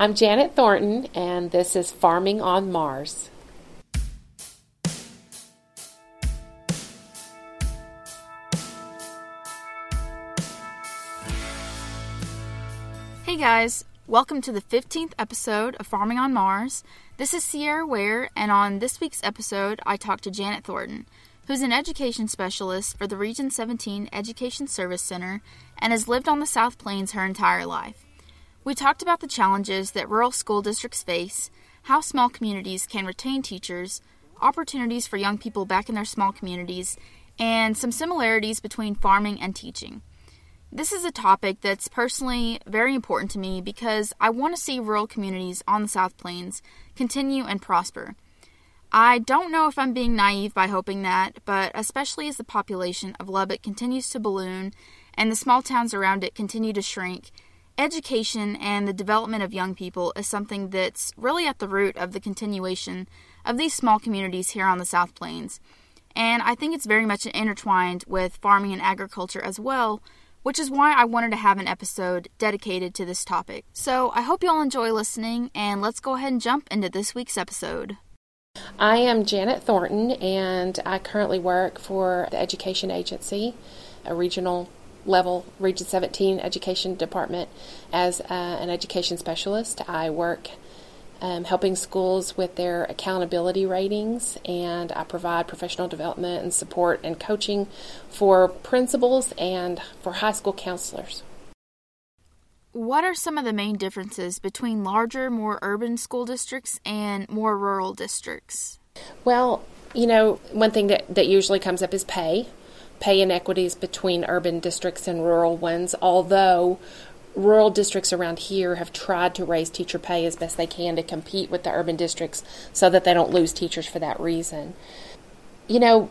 I'm Janet Thornton, and this is Farming on Mars. Hey guys, welcome to the 15th episode of Farming on Mars. This is Sierra Ware, and on this week's episode, I talked to Janet Thornton, who's an education specialist for the Region 17 Education Service Center and has lived on the South Plains her entire life. We talked about the challenges that rural school districts face, how small communities can retain teachers, opportunities for young people back in their small communities, and some similarities between farming and teaching. This is a topic that's personally very important to me because I want to see rural communities on the South Plains continue and prosper. I don't know if I'm being naive by hoping that, but especially as the population of Lubbock continues to balloon and the small towns around it continue to shrink, education and the development of young people is something that's really at the root of the continuation of these small communities here on the South Plains. And I think it's very much intertwined with farming and agriculture as well, which is why I wanted to have an episode dedicated to this topic. So I hope you all enjoy listening, and let's go ahead and jump into this week's episode. I am Janet Thornton, and I currently work for the Education Agency, a regional level Region 17 Education Department as uh, an education specialist. I work um, helping schools with their accountability ratings, and I provide professional development and support and coaching for principals and for high school counselors. What are some of the main differences between larger, more urban school districts and more rural districts? Well, you know, one thing that, that usually comes up is pay pay inequities between urban districts and rural ones, although rural districts around here have tried to raise teacher pay as best they can to compete with the urban districts so that they don't lose teachers for that reason. You know,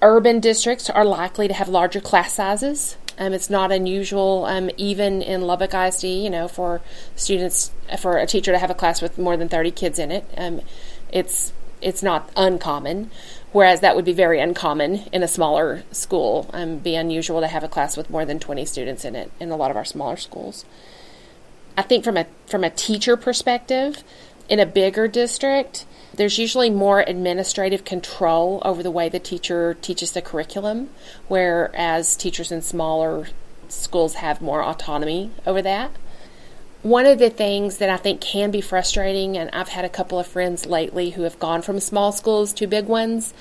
urban districts are likely to have larger class sizes. Um, it's not unusual, um, even in Lubbock ISD, you know, for students, for a teacher to have a class with more than 30 kids in it. Um, it's it's not uncommon whereas that would be very uncommon in a smaller school. Um, be unusual to have a class with more than 20 students in it in a lot of our smaller schools. I think from a from a teacher perspective, in a bigger district, there's usually more administrative control over the way the teacher teaches the curriculum, whereas teachers in smaller schools have more autonomy over that one of the things that I think can be frustrating, and I've had a couple of friends lately who have gone from small schools to big ones,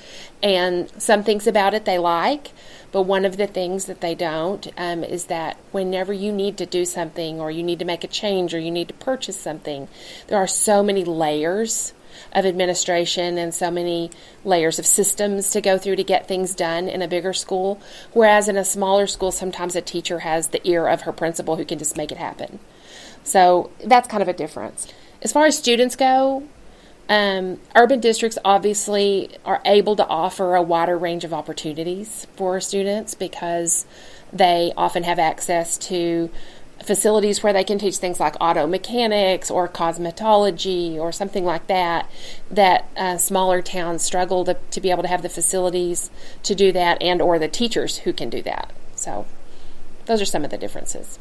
and some things about it they like, but one of the things that they don't um, is that whenever you need to do something, or you need to make a change, or you need to purchase something, there are so many layers of administration and so many layers of systems to go through to get things done in a bigger school. Whereas in a smaller school, sometimes a teacher has the ear of her principal who can just make it happen. So that's kind of a difference. As far as students go, um, urban districts obviously are able to offer a wider range of opportunities for students because they often have access to facilities where they can teach things like auto mechanics or cosmetology or something like that that uh, smaller towns struggle to, to be able to have the facilities to do that and or the teachers who can do that so those are some of the differences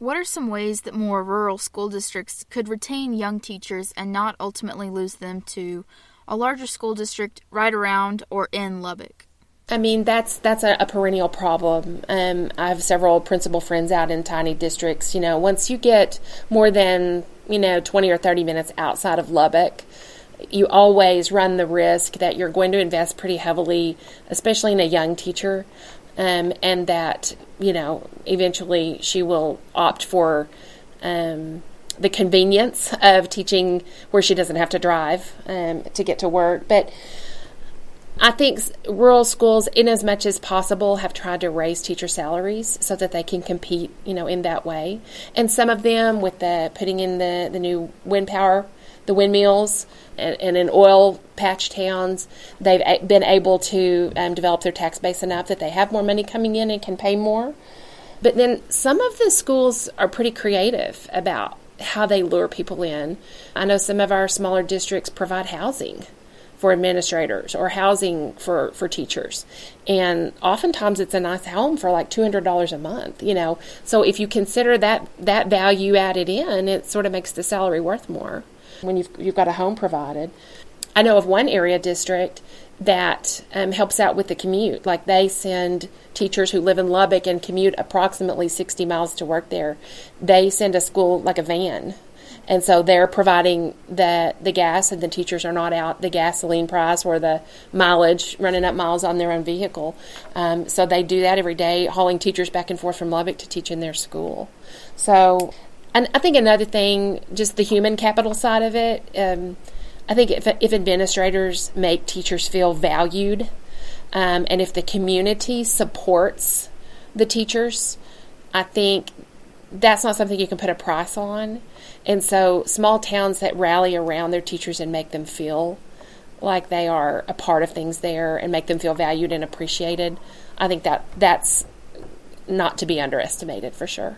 what are some ways that more rural school districts could retain young teachers and not ultimately lose them to a larger school district right around or in Lubbock? I mean that's that's a, a perennial problem. Um, I have several principal friends out in tiny districts. You know, once you get more than you know twenty or thirty minutes outside of Lubbock, you always run the risk that you're going to invest pretty heavily, especially in a young teacher, um, and that you know eventually she will opt for um, the convenience of teaching where she doesn't have to drive um, to get to work. But I think rural schools, in as much as possible, have tried to raise teacher salaries so that they can compete, you know, in that way. And some of them, with the putting in the the new wind power, the windmills, and, and in oil patch towns, they've been able to um, develop their tax base enough that they have more money coming in and can pay more. But then some of the schools are pretty creative about how they lure people in. I know some of our smaller districts provide housing for administrators or housing for, for teachers. And oftentimes it's a nice home for like $200 a month, you know. So if you consider that, that value added in, it sort of makes the salary worth more when you've, you've got a home provided. I know of one area district that um, helps out with the commute. Like they send teachers who live in Lubbock and commute approximately 60 miles to work there. They send a school like a van and so they're providing the the gas, and the teachers are not out the gasoline price or the mileage, running up miles on their own vehicle. Um, so they do that every day, hauling teachers back and forth from Lubbock to teach in their school. So, and I think another thing, just the human capital side of it. Um, I think if, if administrators make teachers feel valued, um, and if the community supports the teachers, I think that's not something you can put a price on. And so, small towns that rally around their teachers and make them feel like they are a part of things there and make them feel valued and appreciated, I think that that's not to be underestimated for sure.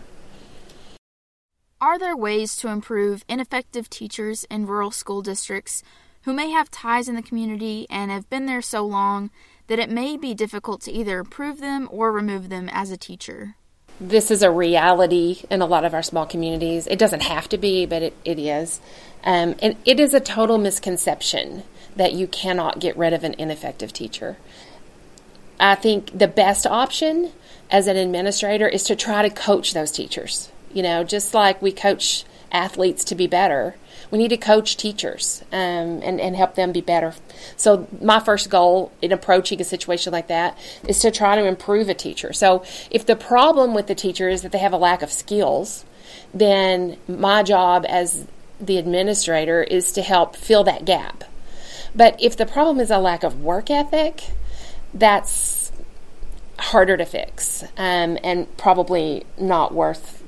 Are there ways to improve ineffective teachers in rural school districts who may have ties in the community and have been there so long that it may be difficult to either improve them or remove them as a teacher? this is a reality in a lot of our small communities. It doesn't have to be, but it, it is. Um, and it is a total misconception that you cannot get rid of an ineffective teacher. I think the best option as an administrator is to try to coach those teachers. You know, just like we coach athletes to be better, we need to coach teachers um, and, and help them be better. So, my first goal in approaching a situation like that is to try to improve a teacher. So, if the problem with the teacher is that they have a lack of skills, then my job as the administrator is to help fill that gap. But if the problem is a lack of work ethic, that's harder to fix um, and probably not worth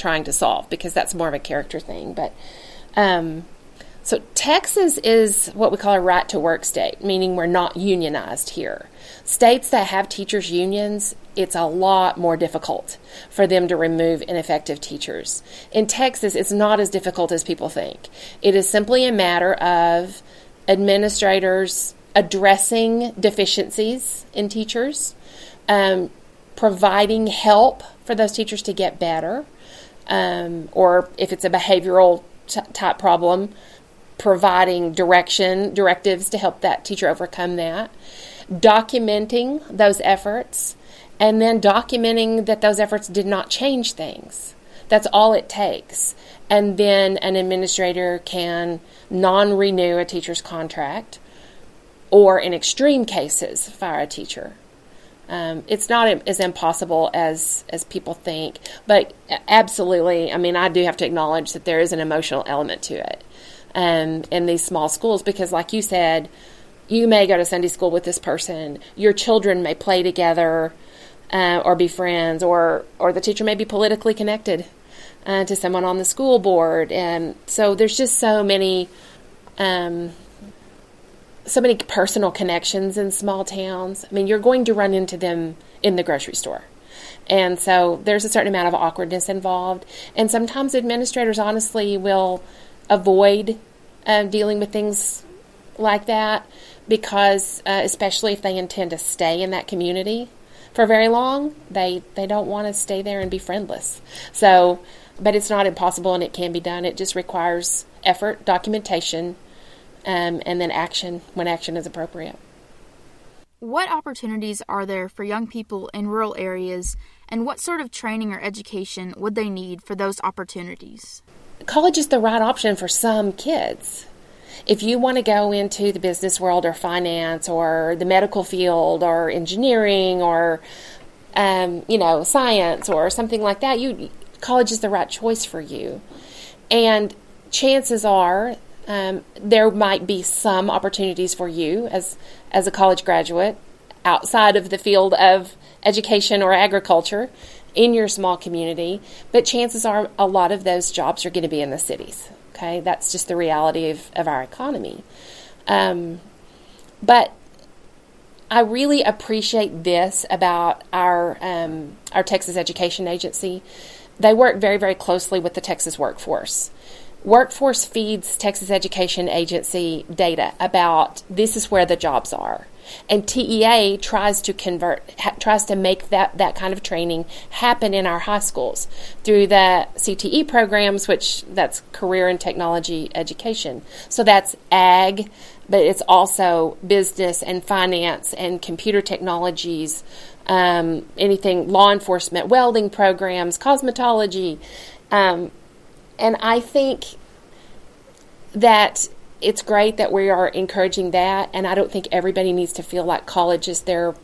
trying to solve because that's more of a character thing. But um, so Texas is what we call a right to work state, meaning we're not unionized here. States that have teachers unions, it's a lot more difficult for them to remove ineffective teachers. In Texas, it's not as difficult as people think. It is simply a matter of administrators addressing deficiencies in teachers, um, providing help for those teachers to get better, um, or if it's a behavioral t- type problem, providing direction, directives to help that teacher overcome that, documenting those efforts, and then documenting that those efforts did not change things. That's all it takes. And then an administrator can non renew a teacher's contract or, in extreme cases, fire a teacher. Um, it's not as impossible as as people think, but absolutely. I mean, I do have to acknowledge that there is an emotional element to it, um, in these small schools because, like you said, you may go to Sunday school with this person. Your children may play together, uh, or be friends, or or the teacher may be politically connected uh, to someone on the school board, and so there's just so many. Um, so many personal connections in small towns. I mean, you're going to run into them in the grocery store. And so there's a certain amount of awkwardness involved. And sometimes administrators honestly will avoid uh, dealing with things like that because, uh, especially if they intend to stay in that community for very long, they, they don't want to stay there and be friendless. So, but it's not impossible and it can be done. It just requires effort, documentation, um, and then action when action is appropriate. What opportunities are there for young people in rural areas, and what sort of training or education would they need for those opportunities? College is the right option for some kids. If you want to go into the business world or finance or the medical field or engineering or um, you know science or something like that, you college is the right choice for you. And chances are um, there might be some opportunities for you as as a college graduate outside of the field of education or agriculture in your small community, but chances are a lot of those jobs are going to be in the cities. Okay, that's just the reality of, of our economy. Um, but I really appreciate this about our um, our Texas Education Agency. They work very very closely with the Texas workforce Workforce feeds Texas Education Agency data about this is where the jobs are. And TEA tries to convert, ha, tries to make that, that kind of training happen in our high schools through the CTE programs, which that's career and technology education. So that's ag, but it's also business and finance and computer technologies, um, anything law enforcement, welding programs, cosmetology. Um, and I think that it's great that we are encouraging that, and I don't think everybody needs to feel like college is their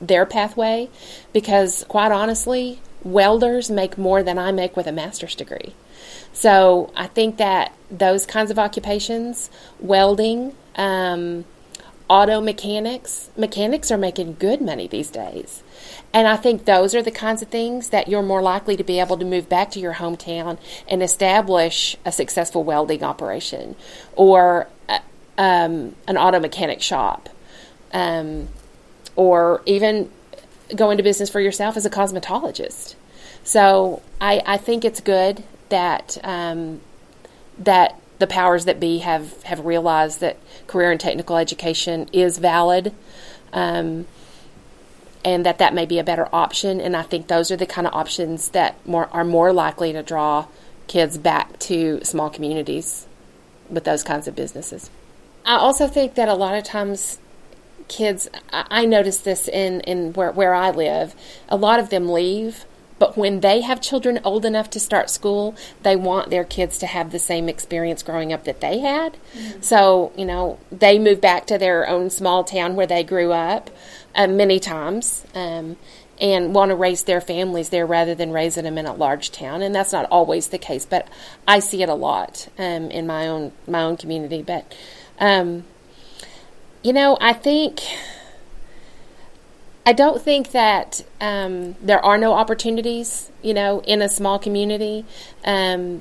their pathway, because quite honestly, welders make more than I make with a master's degree. So I think that those kinds of occupations, welding, um, auto mechanics, mechanics are making good money these days. And I think those are the kinds of things that you're more likely to be able to move back to your hometown and establish a successful welding operation or uh, um, an auto mechanic shop um, or even go into business for yourself as a cosmetologist. So I, I think it's good that um, that the powers that be have, have realized that career and technical education is valid. Um, and that that may be a better option. And I think those are the kind of options that more are more likely to draw kids back to small communities with those kinds of businesses. I also think that a lot of times kids, I, I notice this in, in where, where I live, a lot of them leave but when they have children old enough to start school, they want their kids to have the same experience growing up that they had. Mm-hmm. So, you know, they move back to their own small town where they grew up uh, many times um, and want to raise their families there rather than raising them in a large town. And that's not always the case, but I see it a lot um, in my own my own community. But, um, you know, I think I don't think that um, there are no opportunities, you know, in a small community. Um,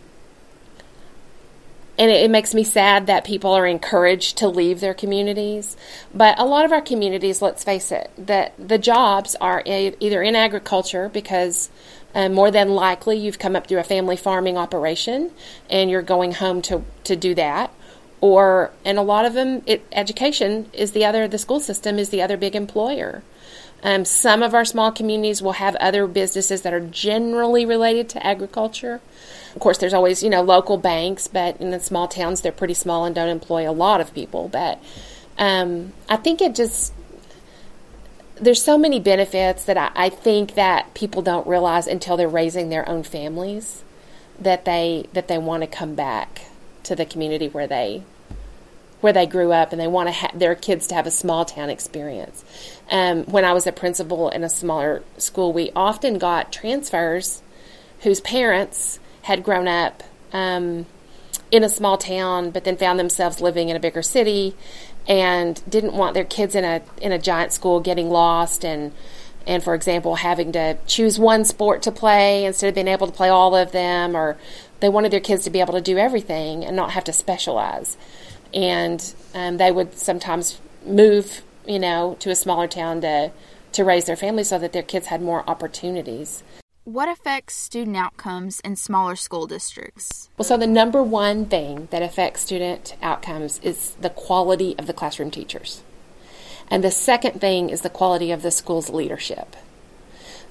and it, it, makes me sad that people are encouraged to leave their communities. But a lot of our communities, let's face it, that the jobs are a, either in agriculture because uh, more than likely you've come up through a family farming operation and you're going home to, to do that. Or, and a lot of them, it, education is the other, the school system is the other big employer. Um, some of our small communities will have other businesses that are generally related to agriculture. Of course, there's always, you know, local banks, but in the small towns, they're pretty small and don't employ a lot of people. But um, I think it just, there's so many benefits that I, I think that people don't realize until they're raising their own families that they that they want to come back to the community where they where they grew up and they want to ha- their kids to have a small town experience. Um, when I was a principal in a smaller school, we often got transfers whose parents had grown up um, in a small town, but then found themselves living in a bigger city and didn't want their kids in a in a giant school getting lost and and for example having to choose one sport to play instead of being able to play all of them or they wanted their kids to be able to do everything and not have to specialize and um, they would sometimes move, you know, to a smaller town to to raise their family so that their kids had more opportunities. What affects student outcomes in smaller school districts? Well, so the number one thing that affects student outcomes is the quality of the classroom teachers. And the second thing is the quality of the school's leadership.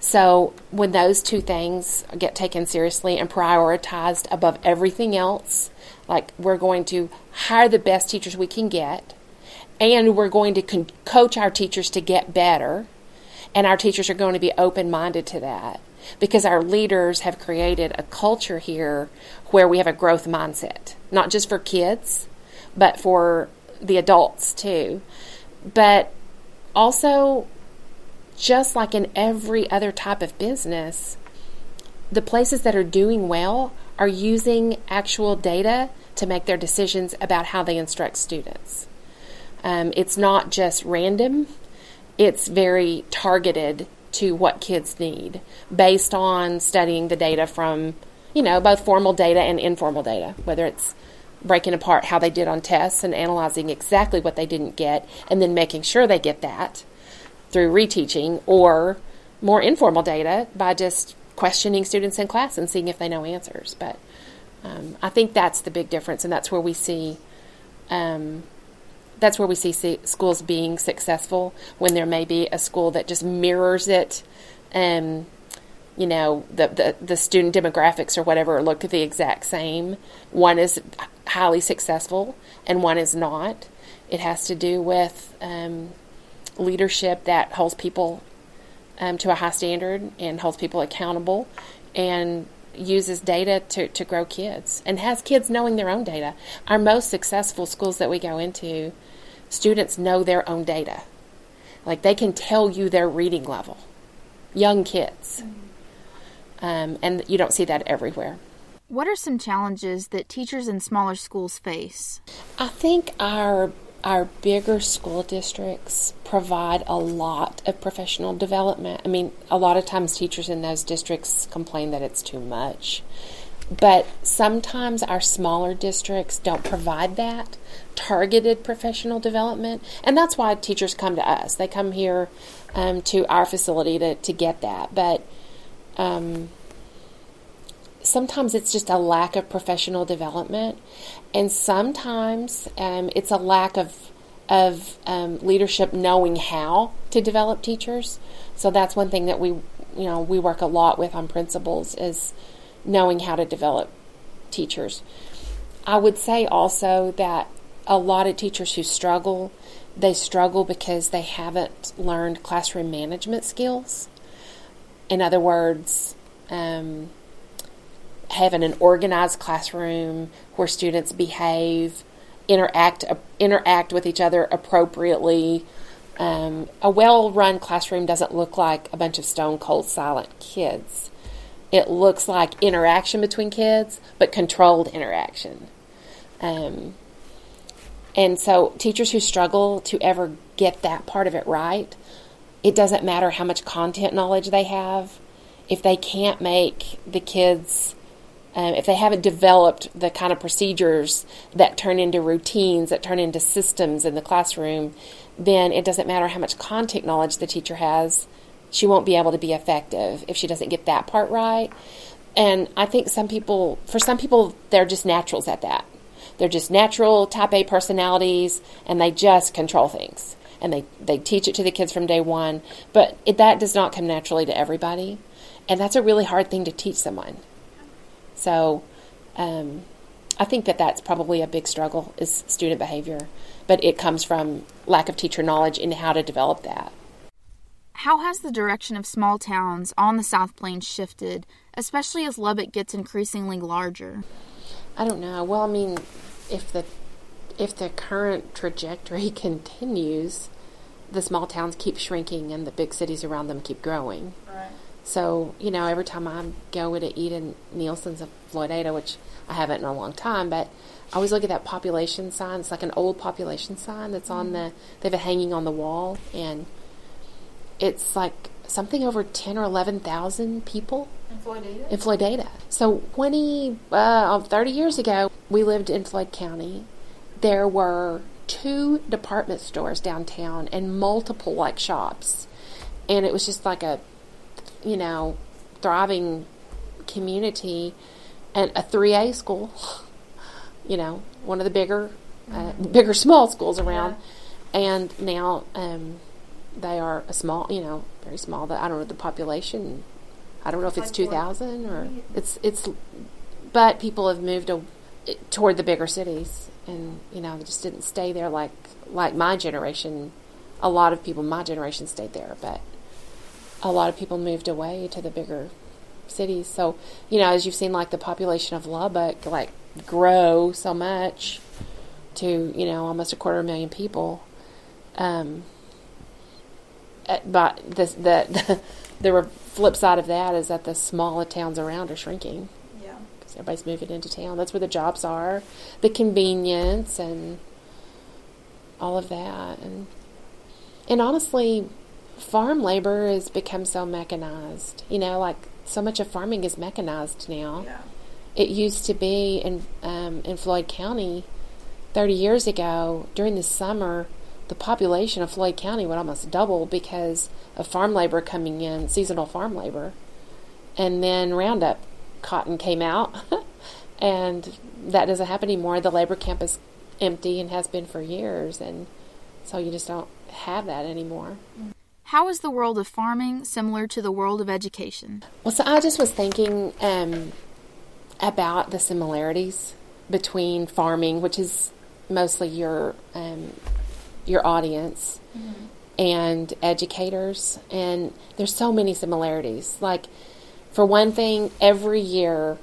So, when those two things get taken seriously and prioritized above everything else, like we're going to hire the best teachers we can get, and we're going to con- coach our teachers to get better, and our teachers are going to be open minded to that because our leaders have created a culture here where we have a growth mindset, not just for kids, but for the adults too. But also, just like in every other type of business, the places that are doing well are using actual data to make their decisions about how they instruct students. Um, it's not just random, it's very targeted to what kids need based on studying the data from, you know, both formal data and informal data, whether it's breaking apart how they did on tests and analyzing exactly what they didn't get and then making sure they get that through reteaching or more informal data by just questioning students in class and seeing if they know answers. But Um, I think that's the big difference, and that's where we see. Um, that's where we see, schools being successful when there may be a school that just mirrors it, and you know the, the the student demographics or whatever look the exact same. One is highly successful, and one is not. It has to do with um, leadership that holds people um, to a high standard and holds people accountable, and uses data to, to grow kids and has kids knowing their own data. Our most successful schools that we go into, students know their own data. Like they can tell you their reading level. Young kids. Um, and you don't see that everywhere. What are some challenges that teachers in smaller schools face? I think our our bigger school districts provide a lot of professional development. I mean, a lot of times teachers in those districts complain that it's too much. But sometimes our smaller districts don't provide that targeted professional development. And that's why teachers come to us. They come here um, to our facility to, to get that. But um, sometimes it's just a lack of professional development, and sometimes um, it's a lack of of um, leadership knowing how to develop teachers. So that's one thing that we you know we work a lot with on principals is knowing how to develop teachers. I would say also that a lot of teachers who struggle, they struggle because they haven't learned classroom management skills. In other words, um, having an organized classroom where students behave, interact uh, interact with each other appropriately. Um, a well-run classroom doesn't look like a bunch of stone cold silent kids. It looks like interaction between kids, but controlled interaction. Um, and so, teachers who struggle to ever get that part of it right, it doesn't matter how much content knowledge they have. If they can't make the kids um, if they haven't developed the kind of procedures that turn into routines, that turn into systems in the classroom, then it doesn't matter how much content knowledge the teacher has. She won't be able to be effective if she doesn't get that part right. And I think some people, for some people, they're just naturals at that. They're just natural type A personalities and they just control things. And they, they teach it to the kids from day one. But it, that does not come naturally to everybody. And that's a really hard thing to teach someone. So um, I think that that's probably a big struggle is student behavior, but it comes from lack of teacher knowledge in how to develop that. How has the direction of small towns on the South Plains shifted, especially as Lubbock gets increasingly larger? I don't know. Well, I mean, if the if the current trajectory continues, the small towns keep shrinking and the big cities around them keep growing. So, you know, every time I go to eat in Nielsen's of Floydada, which I haven't in a long time, but I always look at that population sign. It's like an old population sign that's on the, they have it hanging on the wall, and it's like something over 10 or 11,000 people. In Floydada? In Floydada. So 20, uh, 30 years ago, we lived in Floyd County. There were two department stores downtown and multiple like shops. And it was just like a you know, thriving community and a 3A school, you know, one of the bigger, uh, bigger small schools around. Yeah. And now um, they are a small, you know, very small. The I don't know the population. I don't know if it's 2,000 or it's, it's, but people have moved a, toward the bigger cities and, you know, they just didn't stay there like, like my generation. A lot of people my generation stayed there, but a lot of people moved away to the bigger cities. So, you know, as you've seen, like the population of Lubbock, like grow so much to you know almost a quarter of a million people. Um, eh, but the, the the flip side of that is that the smaller towns around are shrinking. Yeah, because everybody's moving into town. That's where the jobs are, the convenience, and all of that. And and honestly, farm labor has become so mechanized. You know, like so much of farming is mechanized now. Yeah. It used to be in um, in Floyd County, thirty years ago during the summer, the population of Floyd County would almost double because of farm labor coming in, seasonal farm labor, and then Roundup cotton came out. and that doesn't happen anymore. The labor camp is empty and has been for years, and so you just don't have that anymore. How is the world of farming similar to the world of education? Well, so I just was thinking um, about the similarities between farming, which is mostly your um, your audience, mm-hmm. and educators, and there's so many similarities. Like, for one thing, every year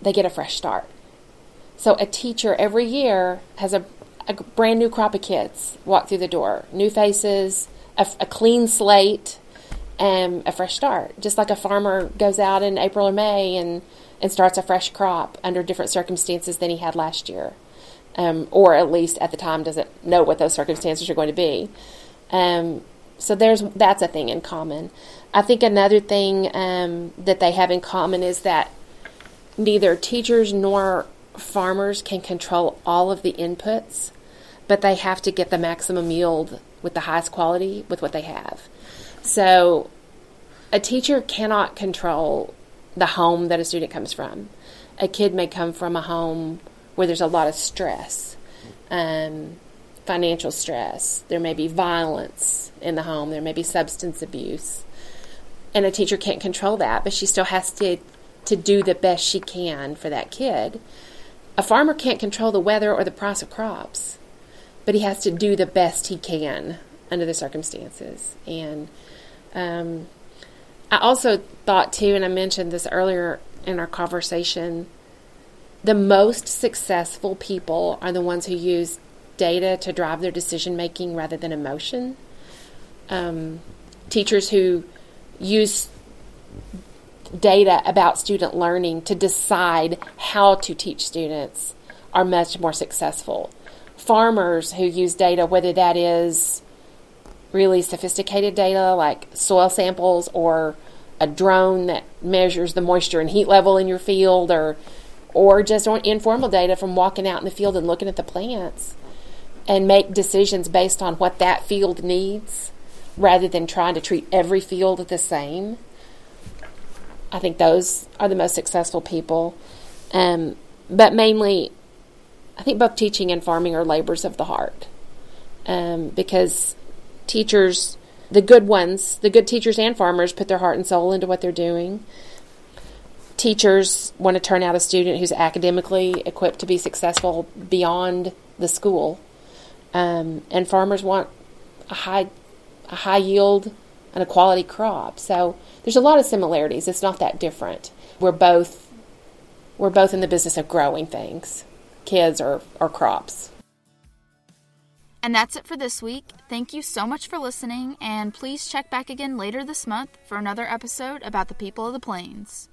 they get a fresh start. So a teacher every year has a, a brand new crop of kids walk through the door, new faces, a, a clean slate, and a fresh start. Just like a farmer goes out in April or May and and starts a fresh crop under different circumstances than he had last year, um, or at least at the time doesn't know what those circumstances are going to be. Um, so there's that's a thing in common. I think another thing um, that they have in common is that neither teachers nor farmers can control all of the inputs, but they have to get the maximum yield with the highest quality with what they have. So a teacher cannot control the home that a student comes from. A kid may come from a home where there's a lot of stress, um, financial stress. There may be violence in the home. There may be substance abuse. And a teacher can't control that, but she still has to to do the best she can for that kid. A farmer can't control the weather or the price of crops, but he has to do the best he can under the circumstances. And um, I also thought, too, and I mentioned this earlier in our conversation, the most successful people are the ones who use data to drive their decision making rather than emotion. Um, teachers who use data about student learning to decide how to teach students are much more successful. Farmers who use data, whether that is really sophisticated data like soil samples or a drone that measures the moisture and heat level in your field or or just informal data from walking out in the field and looking at the plants and make decisions based on what that field needs rather than trying to treat every field the same I think those are the most successful people. Um, but mainly, I think both teaching and farming are labors of the heart. Um, because teachers, the good ones, the good teachers and farmers put their heart and soul into what they're doing. Teachers want to turn out a student who's academically equipped to be successful beyond the school. Um, and farmers want a high, a high yield and a quality crop. So there's a lot of similarities. It's not that different. We're both we're both in the business of growing things, kids or, or crops. And that's it for this week. Thank you so much for listening, and please check back again later this month for another episode about the people of the plains.